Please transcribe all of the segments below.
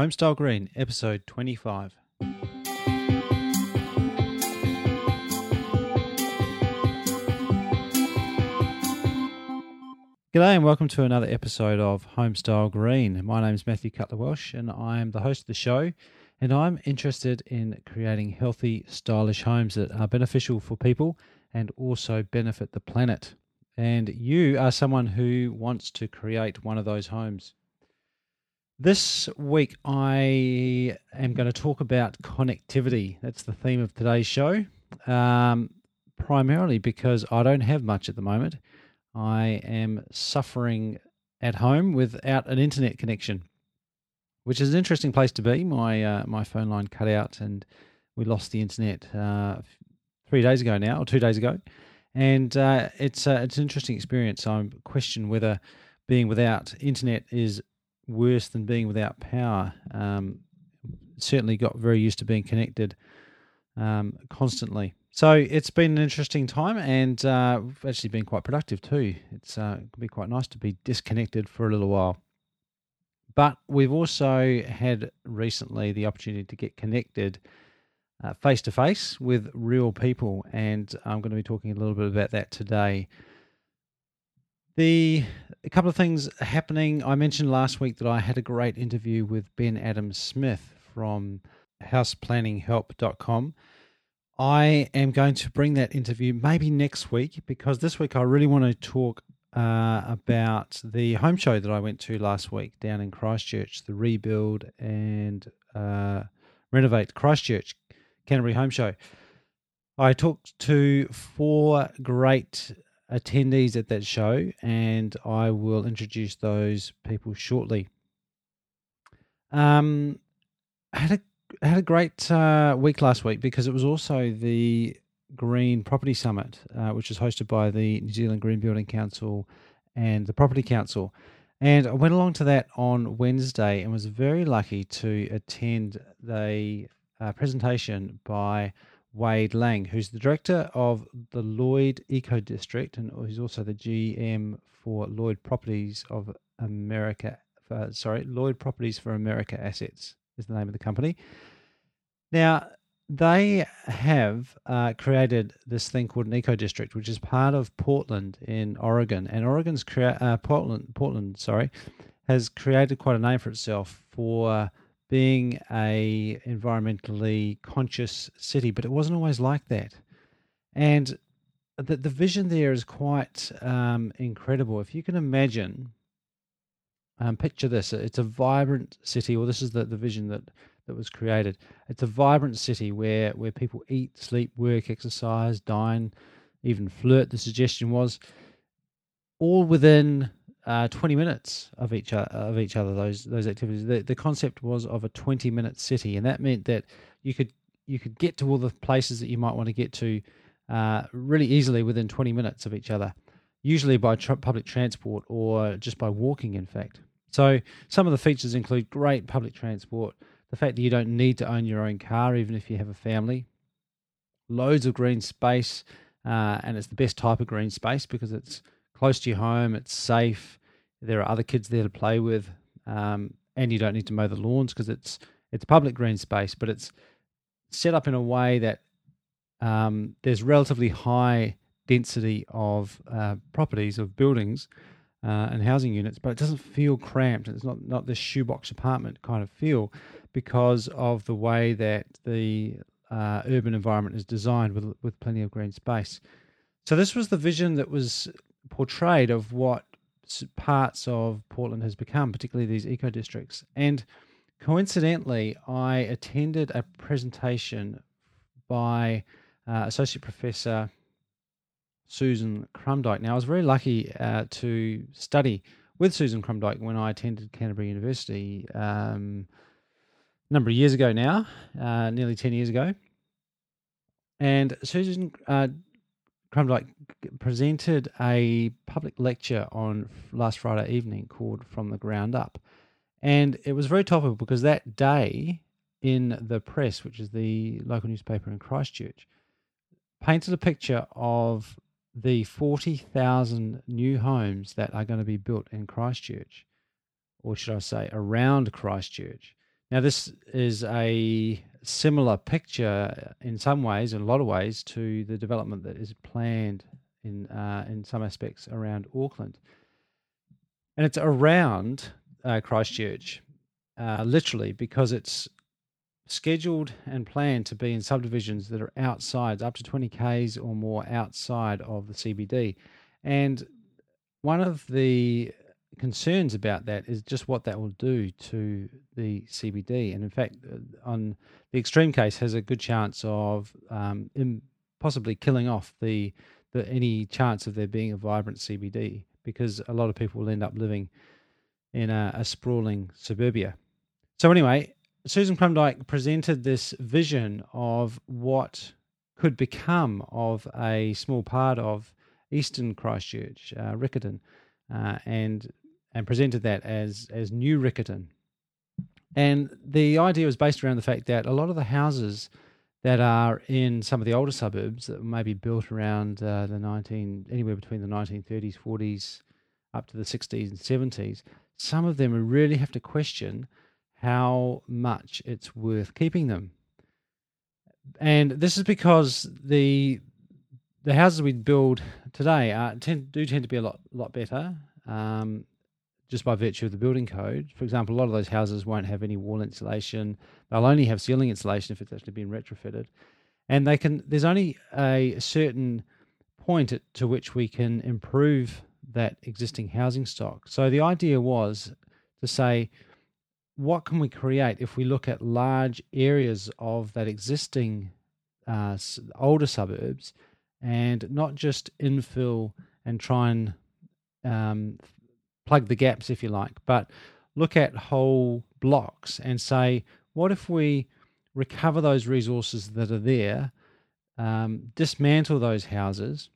Homestyle Green, episode 25. G'day and welcome to another episode of Homestyle Green. My name is Matthew Cutler Welsh and I am the host of the show. And I'm interested in creating healthy, stylish homes that are beneficial for people and also benefit the planet. And you are someone who wants to create one of those homes. This week, I am going to talk about connectivity. That's the theme of today's show, um, primarily because I don't have much at the moment. I am suffering at home without an internet connection, which is an interesting place to be. My uh, my phone line cut out, and we lost the internet uh, three days ago now, or two days ago, and uh, it's uh, it's an interesting experience. I question whether being without internet is worse than being without power. Um, certainly got very used to being connected um, constantly. So it's been an interesting time, and uh, actually been quite productive too. It's uh, be quite nice to be disconnected for a little while. But we've also had recently the opportunity to get connected face to face with real people, and I'm going to be talking a little bit about that today. The a couple of things happening. I mentioned last week that I had a great interview with Ben Adam Smith from houseplanninghelp.com. I am going to bring that interview maybe next week because this week I really want to talk uh, about the home show that I went to last week down in Christchurch, the Rebuild and uh, Renovate Christchurch Canterbury Home Show. I talked to four great attendees at that show, and I will introduce those people shortly. Um, I had a had a great uh, week last week because it was also the Green Property Summit, uh, which was hosted by the New Zealand Green Building Council and the Property Council. And I went along to that on Wednesday and was very lucky to attend the uh, presentation by Wade Lange, who's the director of the Lloyd Eco District and he's also the GM for Lloyd Properties of America. For, sorry, Lloyd Properties for America Assets is the name of the company. Now, they have uh, created this thing called an eco district, which is part of Portland in Oregon, and Oregon's crea- uh, Portland, Portland, sorry, has created quite a name for itself for being a environmentally conscious city, but it wasn't always like that, and the the vision there is quite um, incredible. If you can imagine, um, picture this: it's a vibrant city, or this is the the vision that that was created. It's a vibrant city where where people eat, sleep, work, exercise, dine, even flirt. The suggestion was all within uh, 20 minutes of each other, of each other. Those those activities. The the concept was of a 20 minute city, and that meant that you could you could get to all the places that you might want to get to uh, really easily within 20 minutes of each other. Usually by tr- public transport or just by walking. In fact, so some of the features include great public transport, the fact that you don't need to own your own car, even if you have a family, loads of green space, uh, and it's the best type of green space because it's close to your home, it's safe, there are other kids there to play with, um, and you don't need to mow the lawns because it's it's public green space, but it's set up in a way that um, there's relatively high density of uh, properties of buildings uh, and housing units, but it doesn't feel cramped. It's not not this shoebox apartment kind of feel because of the way that the uh, urban environment is designed with with plenty of green space. So this was the vision that was portrayed of what parts of Portland has become, particularly these eco districts. And coincidentally, I attended a presentation by uh, Associate Professor Susan Krumdieck. Now, I was very lucky uh, to study with Susan Krumdieck when I attended Canterbury University um, a number of years ago now, uh, nearly 10 years ago. And Susan Krumdieck presented a public lecture on last Friday evening called From the Ground Up. And it was very topical because that day in the press, which is the local newspaper in Christchurch, painted a picture of the 40,000 new homes that are going to be built in Christchurch, or should I say around Christchurch, Now, this is a similar picture in some ways, in a lot of ways, to the development that is planned in uh, in some aspects around Auckland, and it's around uh, Christchurch, uh, literally because it's scheduled and planned to be in subdivisions that are outside, up to 20 k's or more outside of the CBD, and one of the concerns about that is just what that will do to the CBD. And in fact, uh, on the extreme case, has a good chance of um, possibly killing off the, the any chance of there being a vibrant CBD because a lot of people will end up living in a, a sprawling suburbia. So anyway, Susan Krumdieck presented this vision of what could become of a small part of Eastern Christchurch, uh, Riccarton, uh, and and presented that as as New Riccarton. And the idea was based around the fact that a lot of the houses that are in some of the older suburbs that may be built around uh, the 19 anywhere between the 1930s 40s up to the 60s and 70s some of them really have to question how much it's worth keeping them and this is because the the houses we build today are, tend, do tend to be a lot lot better um, just by virtue of the building code. For example, a lot of those houses won't have any wall insulation. They'll only have ceiling insulation if it's actually been retrofitted. And they can there's only a certain point at, to which we can improve that existing housing stock. So the idea was to say what can we create if we look at large areas of that existing uh, older suburbs and not just infill and try and um, plug the gaps, if you like, but look at whole blocks and say, what if we recover those resources that are there, um, dismantle those houses,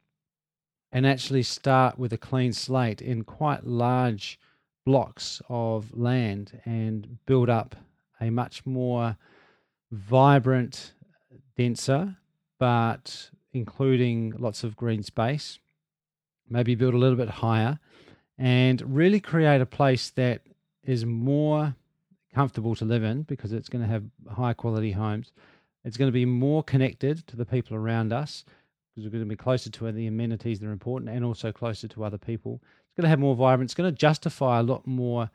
and actually start with a clean slate in quite large blocks of land and build up a much more vibrant, denser, but including lots of green space. Maybe build a little bit higher and really create a place that is more comfortable to live in because it's going to have high quality homes. It's going to be more connected to the people around us because we're going to be closer to the amenities that are important and also closer to other people. It's going to have more vibrance. It's going to justify a lot more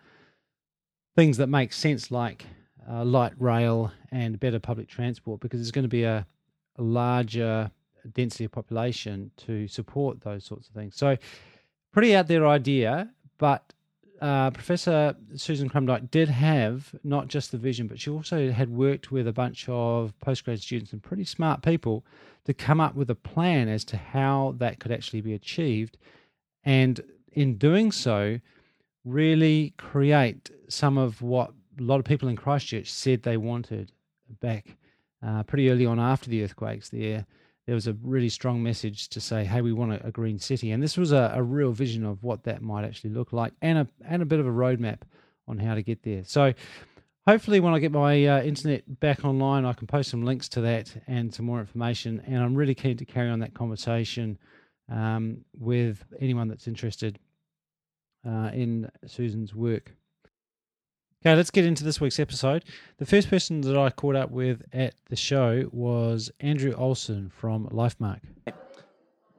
things that make sense, like uh, light rail and better public transport, because there's going to be a, a larger density of population to support those sorts of things. So pretty out there idea, but uh, Professor Susan Krumdieck did have not just the vision, but she also had worked with a bunch of postgrad students and pretty smart people to come up with a plan as to how that could actually be achieved. And in doing so, really create some of what a lot of people in Christchurch said they wanted back uh, pretty early on after the earthquakes there there was a really strong message to say, hey, we want a, a green city. And this was a, a, real vision of what that might actually look like and a, and a bit of a roadmap on how to get there. So hopefully, when I get my uh, internet back online, I can post some links to that and some more information. And I'm really keen to carry on that conversation um, with anyone that's interested uh, in Susan's work. Okay, let's get into this week's episode. The first person that I caught up with at the show was Andrew Olson from LifeMark.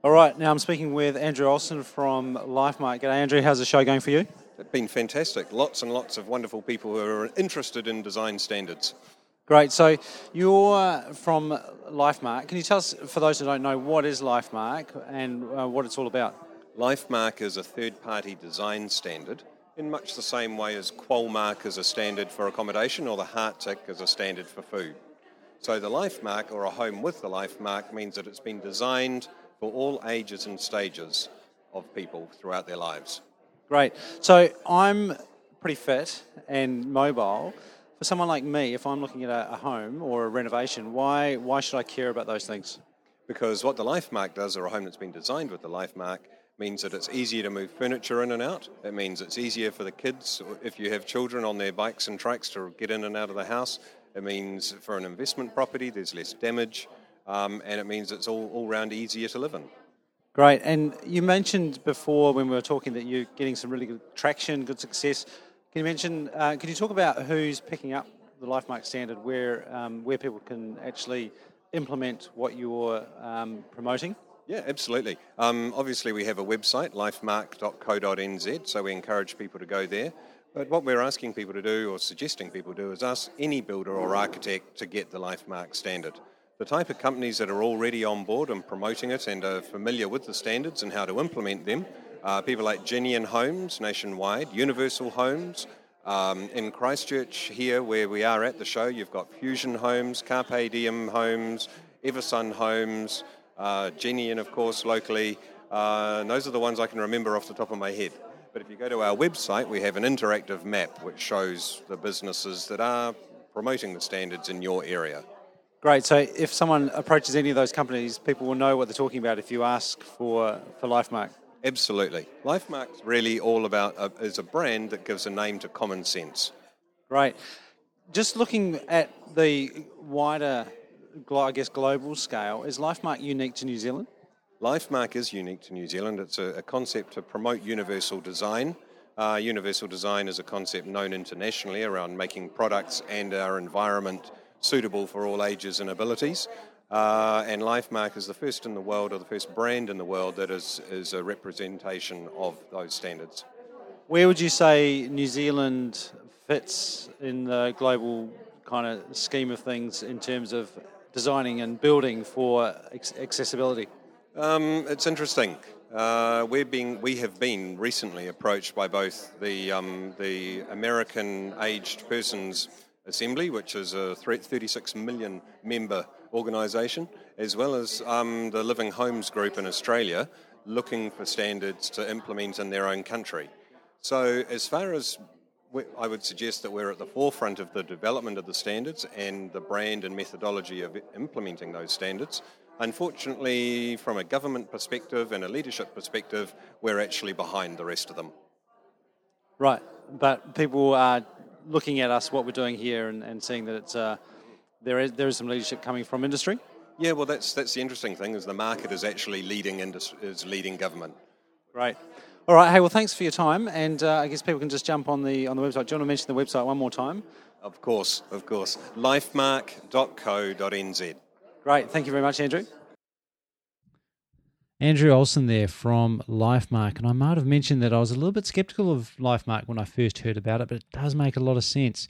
All right, now I'm speaking with Andrew Olson from LifeMark. G'day, Andrew. How's the show going for you? It's been fantastic. Lots and lots of wonderful people who are interested in design standards. Great. So you're from LifeMark. Can you tell us, for those who don't know, what is LifeMark and uh, what it's all about? LifeMark is a third party design standard in much the same way as Qualmark is a standard for accommodation or the Hearttick is a standard for food. So the life mark or a home with the life mark means that it's been designed for all ages and stages of people throughout their lives. Great. So I'm pretty fit and mobile. For someone like me, if I'm looking at a, a home or a renovation, why why should I care about those things? Because what the life mark does, or a home that's been designed with the life mark, means that it's easier to move furniture in and out. It means it's easier for the kids, if you have children on their bikes and trikes, to get in and out of the house. It means for an investment property, there's less damage, um, and it means it's all, all round easier to live in. Great. And you mentioned before when we were talking that you're getting some really good traction, good success. Can you mention? Uh, can you talk about who's picking up the LifeMark standard, where um, where people can actually implement what you're um, promoting? Yeah, absolutely. Um, obviously, we have a website, lifemark.co.nz, so we encourage people to go there. But what we're asking people to do, or suggesting people do, is ask any builder or architect to get the LifeMark standard. The type of companies that are already on board and promoting it and are familiar with the standards and how to implement them are people like Jennian Homes nationwide, Universal Homes. Um, in Christchurch, here where we are at the show, you've got Fusion Homes, Carpe Diem Homes, Eversun Homes, uh, and of course, locally. Uh, those are the ones I can remember off the top of my head. But if you go to our website, we have an interactive map which shows the businesses that are promoting the standards in your area. Great. So if someone approaches any of those companies, people will know what they're talking about if you ask for, for LifeMark. Absolutely. LifeMark's really all about a, is a brand that gives a name to common sense. Great. Just looking at the wider, I guess, global scale, is LifeMark unique to New Zealand? LifeMark is unique to New Zealand. It's a, a concept to promote universal design. Uh, universal design is a concept known internationally around making products and our environment suitable for all ages and abilities. Uh, and LifeMark is the first in the world, or the first brand in the world, that is, is a representation of those standards. Where would you say New Zealand fits in the global kind of scheme of things in terms of designing and building for accessibility? Um, it's interesting. Uh, we're being, we have been recently approached by both the, um, the American Aged Persons Assembly, which is a 36 million member organisation, as well as um, the Living Homes Group in Australia, looking for standards to implement in their own country. So, as far as I would suggest that we're at the forefront of the development of the standards and the brand and methodology of implementing those standards. Unfortunately, from a government perspective and a leadership perspective, we're actually behind the rest of them. Right, but people are looking at us, what we're doing here, and, and seeing that it's uh, there is there is some leadership coming from industry. Yeah, well, that's that's the interesting thing is the market is actually leading industry, is leading government. Right. All right. Hey, well, thanks for your time, and uh, I guess people can just jump on the on the website. Do you want to mention the website one more time? Of course, of course. Lifemark.co.nz. Great. Thank you very much, Andrew. Andrew Olson there from LifeMark. And I might have mentioned that I was a little bit skeptical of LifeMark when I first heard about it, but it does make a lot of sense.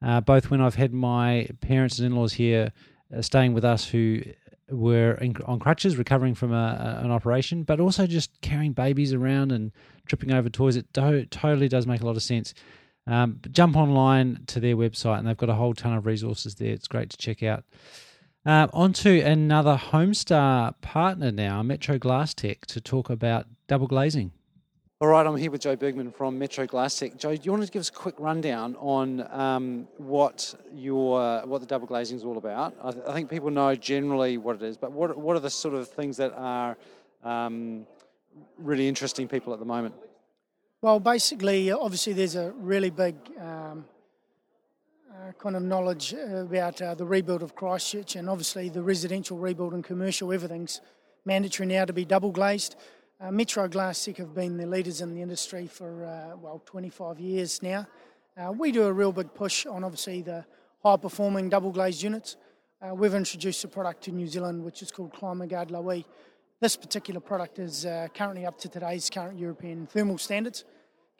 Uh, both when I've had my parents and in laws here uh, staying with us who were in, on crutches recovering from a, an operation, but also just carrying babies around and tripping over toys. It do, totally does make a lot of sense. Um, jump online to their website and they've got a whole ton of resources there. It's great to check out. Uh, on to another Homestar partner now, Metro Glasstech, to talk about double glazing. All right, I'm here with Joe Bergman from Metro Glasstech. Joe, do you want to give us a quick rundown on um, what your what the double glazing is all about? I, th- I, think people know generally what it is, but what what are the sort of things that are um, really interesting people at the moment? Well, basically, obviously, there's a really big um, uh, kind of knowledge about uh, the rebuild of Christchurch and obviously the residential rebuild and commercial, everything's mandatory now to be double glazed. Uh, Metro Glasstech have been the leaders in the industry for, uh, well, 25 years now. Uh, we do a real big push on obviously the high performing double glazed units. Uh, we've introduced a product to New Zealand which is called ClimaGuard Low E. This particular product is currently up to today's current European thermal standards.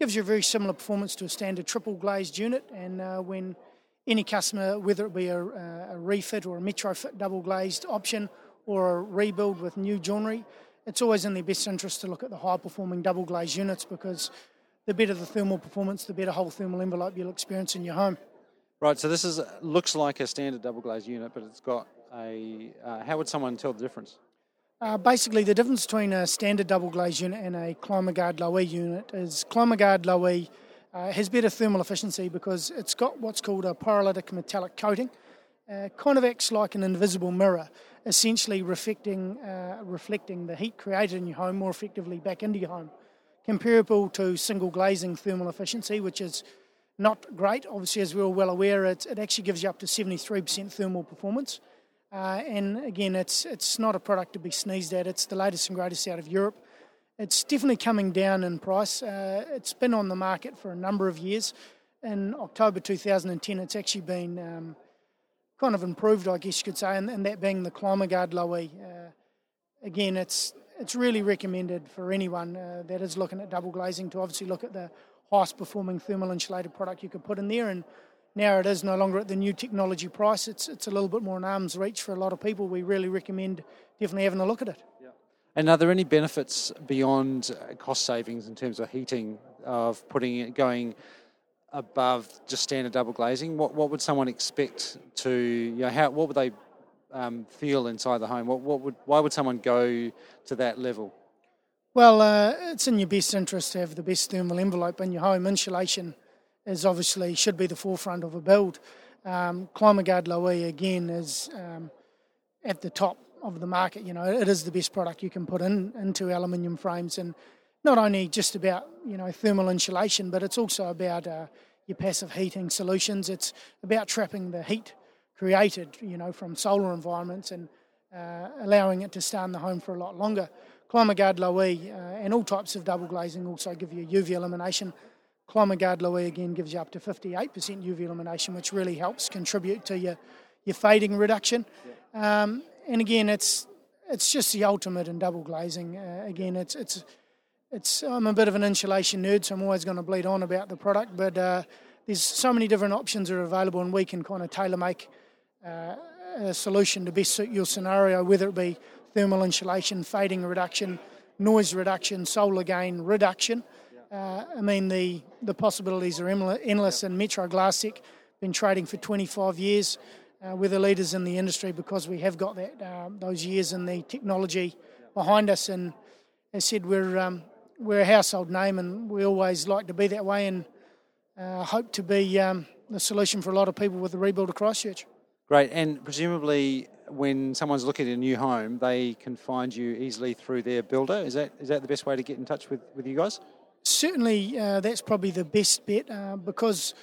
Gives you a very similar performance to a standard triple glazed unit, and when any customer, whether it be a, a refit or a Metrofit double glazed option or a rebuild with new joinery, it's always in their best interest to look at the high performing double glazed units because the better the thermal performance, the better whole thermal envelope you'll experience in your home. Right, so this is looks like a standard double glazed unit, but it's got a. Uh, how would someone tell the difference? Uh, basically, the difference between a standard double glazed unit and a ClimaGuard Low E unit is ClimaGuard Low E uh, has better thermal efficiency because it's got what's called a pyrolytic metallic coating. Uh, kind of acts like an invisible mirror, essentially reflecting, uh, reflecting the heat created in your home more effectively back into your home. Comparable to single glazing thermal efficiency, which is not great. Obviously, as we're all well aware, it, it actually gives you up to 73% thermal performance. Uh, and again, it's, it's not a product to be sneezed at. It's the latest and greatest out of Europe. It's definitely coming down in price. Uh, it's been on the market for a number of years. in October 2010, it's actually been um, kind of improved, I guess you could say, and, and that being the Climaguard Low E. Uh, again, it's it's really recommended for anyone uh, that is looking at double glazing to obviously look at the highest performing thermal insulated product you could put in there. And now it is no longer at the new technology price. It's it's a little bit more in arm's reach for a lot of people. We really recommend definitely having a look at it. Yeah. And are there any benefits beyond uh, cost savings in terms of heating of putting it going above just standard double glazing? What what would someone expect to you know how what would they um, feel inside the home? What what would why would someone go to that level? Well, uh, it's in your best interest to have the best thermal envelope in your home. Insulation is obviously should be the forefront of a build. Um, Climaguard Low again is um, at the top of the market. You know, it is the best product you can put in into aluminium frames, and not only just about you know thermal insulation, but it's also about uh, your passive heating solutions. It's about trapping the heat created, you know, from solar environments and uh, allowing it to stay in the home for a lot longer. Climaguard Low E uh, and all types of double glazing also give you UV elimination. Climaguard Low E again gives you up to 58% UV elimination, which really helps contribute to your, your fading reduction. Um, and again, it's it's just the ultimate in double glazing. Uh, again, it's it's it's I'm a bit of an insulation nerd, so I'm always going to bleed on about the product. But uh, there's so many different options that are available, and we can kind of tailor make uh, a solution to best suit your scenario, whether it be thermal insulation, fading reduction, noise reduction, solar gain reduction. Uh, I mean, the, the possibilities are endless, and Metro Glasstech been trading for 25 years. Uh, we're the leaders in the industry because we have got that uh, those years and the technology behind us. And as I said, we're um, we're a household name, and we always like to be that way, and uh, hope to be um, the solution for a lot of people with the rebuild of Christchurch. Great, and presumably when someone's looking at a new home, they can find you easily through their builder. Is that is that the best way to get in touch with, with you guys? Certainly, uh, that's probably the best bet uh, because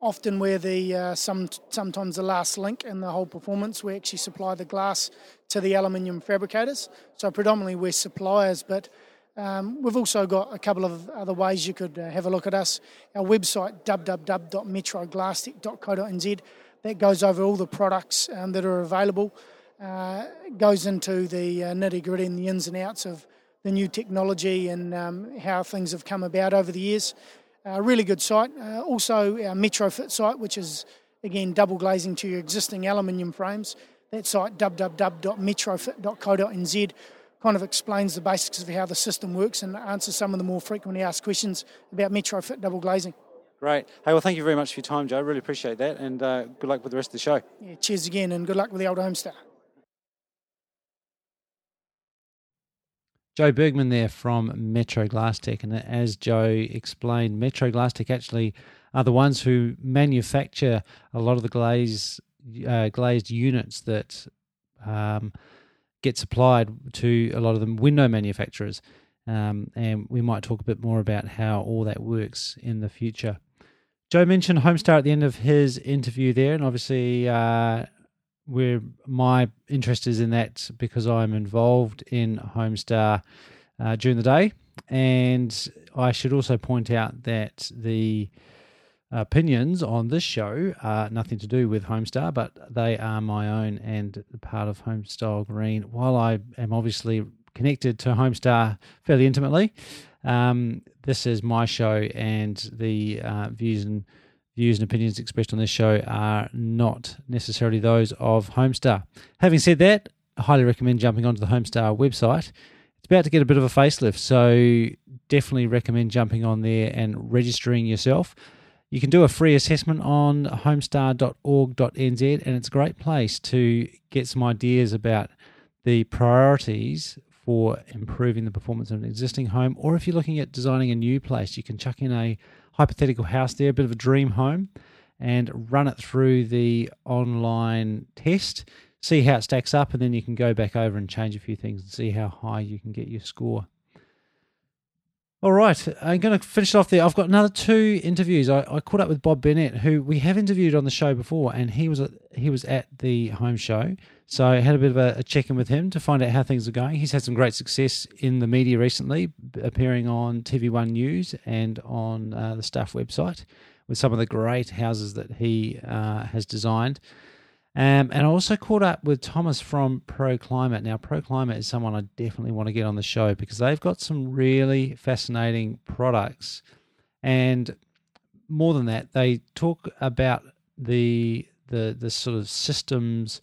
often we're the uh, some sometimes the last link in the whole performance. We actually supply the glass to the aluminium fabricators, so predominantly we're suppliers, but. Um, we've also got a couple of other ways you could uh, have a look at us. Our website, www.metroglasstek.co.nz, that goes over all the products um, that are available, uh, goes into the uh, nitty gritty and the ins and outs of the new technology and um, how things have come about over the years. A uh, really good site. Uh, also, our Metrofit site, which is again double glazing to your existing aluminium frames. That site, www.metrofit.co.nz, kind of explains the basics of how the system works and answers some of the more frequently asked questions about Metrofit double glazing. Great. Hey, well, thank you very much for your time, Joe. Really appreciate that, and uh, good luck with the rest of the show. Yeah, cheers again, and good luck with the old Homestar. Joe Bergman there from Metro Glasstech, and as Joe explained, Metro Glasstech actually are the ones who manufacture a lot of the glaze uh, glazed units that um, get supplied to a lot of the window manufacturers. Um, and we might talk a bit more about how all that works in the future. Joe mentioned Homestar at the end of his interview there, and obviously, uh, where my interest is in that because I'm involved in Homestar uh, during the day. And I should also point out that the opinions on this show are nothing to do with Homestar, but they are my own and part of Homestyle Green. While I am obviously connected to Homestar fairly intimately, um, this is my show, and the uh, views and views and opinions expressed on this show are not necessarily those of Homestar. Having said that, I highly recommend jumping onto the Homestar website. It's about to get a bit of a facelift, so definitely recommend jumping on there and registering yourself. You can do a free assessment on homestar.org.nz, and it's a great place to get some ideas about the priorities for improving the performance of an existing home, or if you're looking at designing a new place, you can chuck in a hypothetical house there, a bit of a dream home, and run it through the online test, see how it stacks up, and then you can go back over and change a few things and see how high you can get your score. All right, I'm going to finish off there. I've got another two interviews. I, I, caught up with Bob Bennett, who we have interviewed on the show before, and he was at, he was at the home show. So I had a bit of a, a check in with him to find out how things are going. He's had some great success in the media recently, appearing on TV One News and on uh, the Stuff website. with some of the great houses that he uh, has designed. Um, and I also caught up with Thomas from Pro Climate. Now, Pro Climate is someone I definitely want to get on the show because they've got some really fascinating products. And more than that, they talk about the the the sort of systems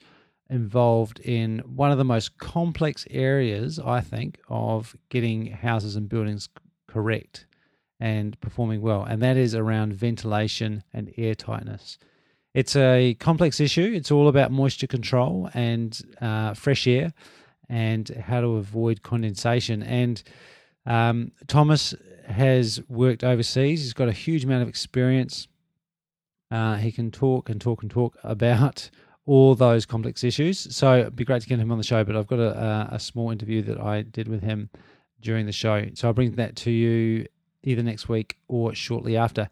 involved in one of the most complex areas, I think, of getting houses and buildings correct and performing well, and that is around ventilation and air tightness. It's a complex issue. It's all about moisture control and uh, fresh air and how to avoid condensation. And um, Thomas has worked overseas. He's got a huge amount of experience. Uh, he can talk and talk and talk about all those complex issues. So it'd be great to get him on the show. But I've got a, a small interview that I did with him during the show. So I'll bring that to you either next week or shortly after.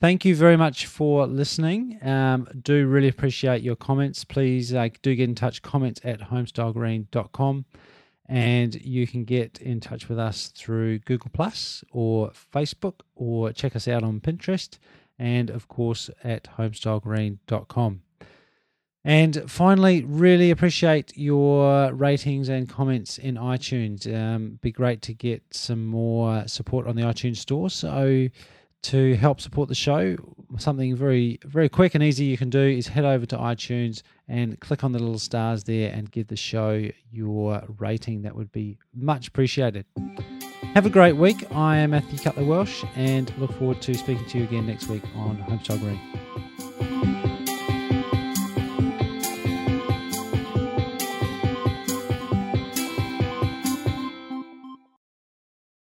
Thank you very much for listening. Um, do really appreciate your comments. Please uh, do get in touch, comments at homestylegreen.com. And you can get in touch with us through Google Plus or Facebook or check us out on Pinterest and, of course, at homestylegreen.com. And finally, really appreciate your ratings and comments in iTunes. Um, be great to get some more support on the iTunes store. So, to help support the show, something very, very quick and easy you can do is head over to iTunes and click on the little stars there and give the show your rating. That would be much appreciated. Have a great week. I am Matthew Cutler Welsh and look forward to speaking to you again next week on Homestyle Green.